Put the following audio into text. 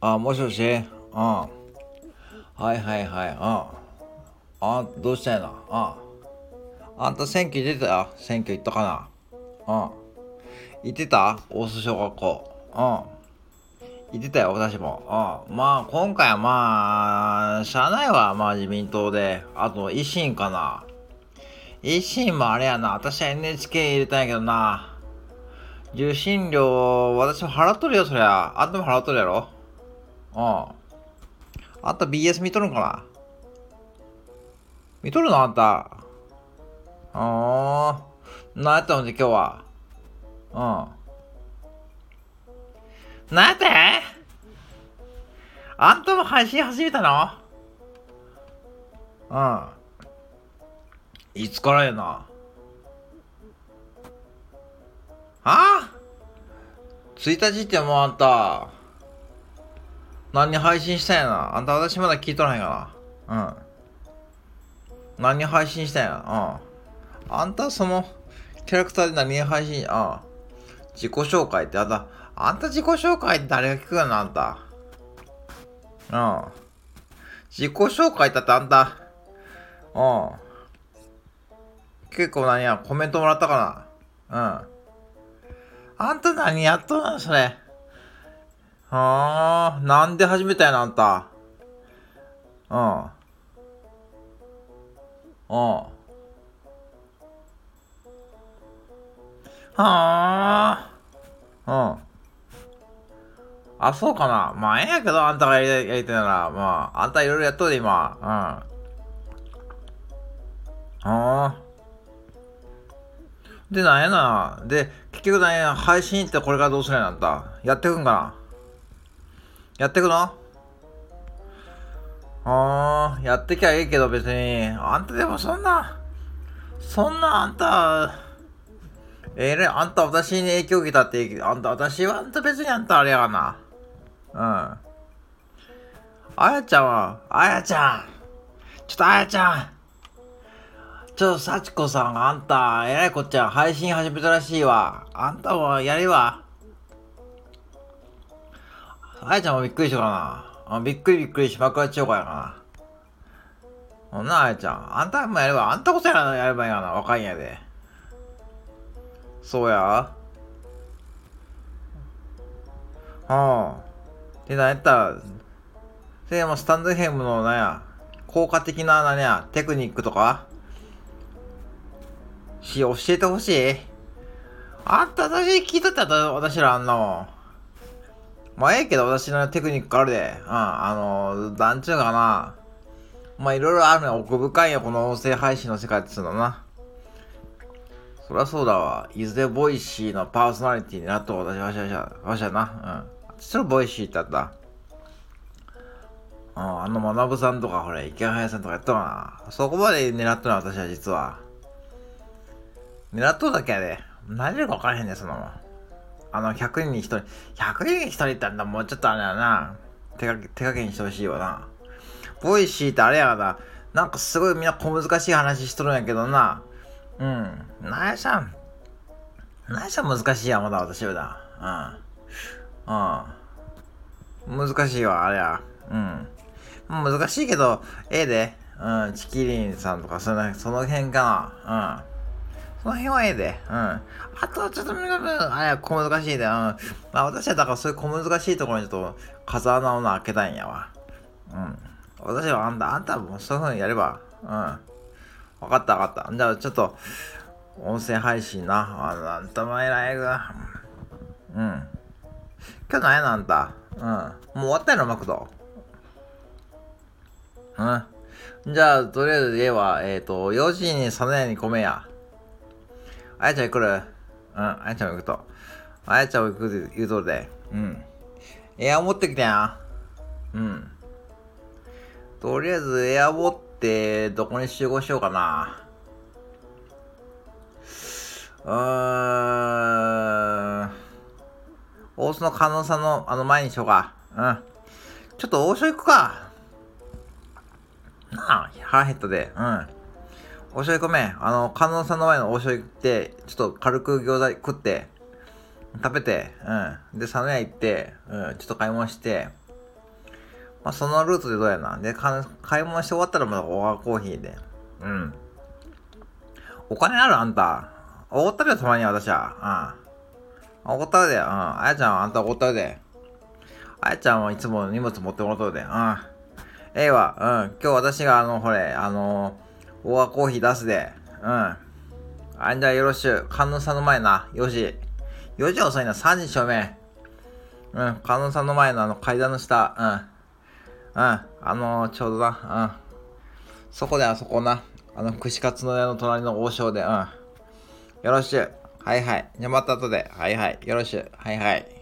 あ、もしもし？うん。はいはいはい。うん。あんどうしたんやな？うん。あんた選挙出た？よ。選挙行ったかな？うん。行ってた？大須小学校。うん。行ってたよ、私も。うん。まあ、今回はまあ、社内はまあ自民党で、あと維新かな。維新もあれやな。私は NHK 入れたんやけどな。受信料、私も払っとるよ、そりゃ。あんたも払っとるやろ？うん。あんた BS 見とるんかな？見とるのあんた。あー。何やったのじゃ今日は？うん。何やってあんたも配信始めたの？うん。いつからやな？は？あ ?1 日ってもうあんた。何に配信したんやな？あんた私まだ聞いとらへんかな。うん。何に配信したんや？うん。あんたそのキャラクターで何配信、あ自己紹介ってあんた、あんた自己紹介って誰が聞くかな、あんた。うん。自己紹介だってあんた、うん。結構何や、コメントもらったかな。うん。あんた何やっとんのそれ。はあ、なんで始めたんやな、あんた。うん。うん。はあ。うん。あ、そうかな。まあ、ええやけど、あんたがやりやりたいなら、まあ、あんたいろいろやっとるで、今。うん。はあ。で、なんやな。で、結局なんや、配信ってこれからどうするんやな、あんた？やってくんかな？やってくの？あー、やってきゃいいけど別に。あんたでもそんな、そんなあんた、ええね、あんた私に影響受けたって、あんた私はあんた別にあんたあれやがな。うん。あやちゃんは、あやちゃんちょっとあやちゃんちょっと幸子さんあんた、えらいこっちゃ配信始めたらしいわ。あんたもやるわ。あやちゃんもびっくりしたかな。あびっくりびっくりしまくらっちゃうかやな。ほんなあやちゃん。あんたもやれば、あんたこそややればいいがな。若いんやで。そうや。はあ。で、なんやったら、でもスタンドヘムのなんや、効果的ななんや、テクニックとかし、教えてほしいあんた私聞いとったら私らあんなもん。まあええけど私のテクニックあるで。うん、あの、なんちゅうかな。まあいろいろあるの。奥深いよ、この音声配信の世界っていうのな。そりゃそうだわ。いずれ Voicy のパーソナリティになっと私わしゃわしゃ、わしゃな。うん。それ Voicy ってあった。うん、あの、学さんとか、ほれ、イケハヤさんとかやったかな。そこまで狙っとるの私は実は。狙っとるだけやで。何でか分からへんね、そのもん。あの、100人に1人。100人に1人ってあんだ、もうちょっとあれやな。手が手加減してほしいわな。 Voicy ってあれやな。なんかすごいみんな小難しい話しとるんやけどな。うん。なやしゃん。なやしゃん難しいや、まだ私はだ。うん。うん。難しいわ、あれや。うん。難しいけど、ええで。うん。チキリンさんとか、そのその辺かな。うん。その辺はええで。うん。あとはちょっと、あれや、小難しいで。うん。まあ私はだからそういう小難しいところにちょっと風穴を開けたいんやわ。うん。私はあんた、あんたもそういう風にやれば。うん。わかったわかった。じゃあちょっと、音声配信な。あなんたま偉いが。うん。今日何やなあんた？うん。もう終わったやろ、マクド。うん。じゃあ、とりあえず家は、えっ、ー、と、4時にサネに米や。あやちゃん来るうん、あやちゃん行くと。あやちゃん行くって言うとるで。うん。エア持ってきたやん。うん。とりあえずエア持ってどこに集合しようかな。うーん。大須の観音さんのあの前にしようか。うん。ちょっと王将行くか。なあ、腹減ったで。うん。お醤油ごめん。あの、観音さんの前のお醤油行って、ちょっと軽く餃子食って、食べて、うん。で、佐野屋行って、うん、ちょっと買い物して、まあ、そのルートでどうやな。で、買い物して終わったらまだオアコーヒーで。うん。お金あるあんた。おごったるよ、たまに私は。うん。おごったるで。うん。あやちゃん、あんたおごったるで。あやちゃんはいつも荷物持ってもらっとるで。うん。ええわ。うん。今日私があの、ほれ、あのー、オアコーヒー出すで。うん。あんじゃよろしゅう。観音さんの前な。4時。4時遅いな。3時正面。うん。観音さんの前のあの階段の下。うん。うん。あのー、ちょうどな。うん。そこであそこな。あの、串カツの屋の隣の王将で。うん。よろしゅう。はいはい。じゃまた後で。はいはい。よろしゅう。はいはい。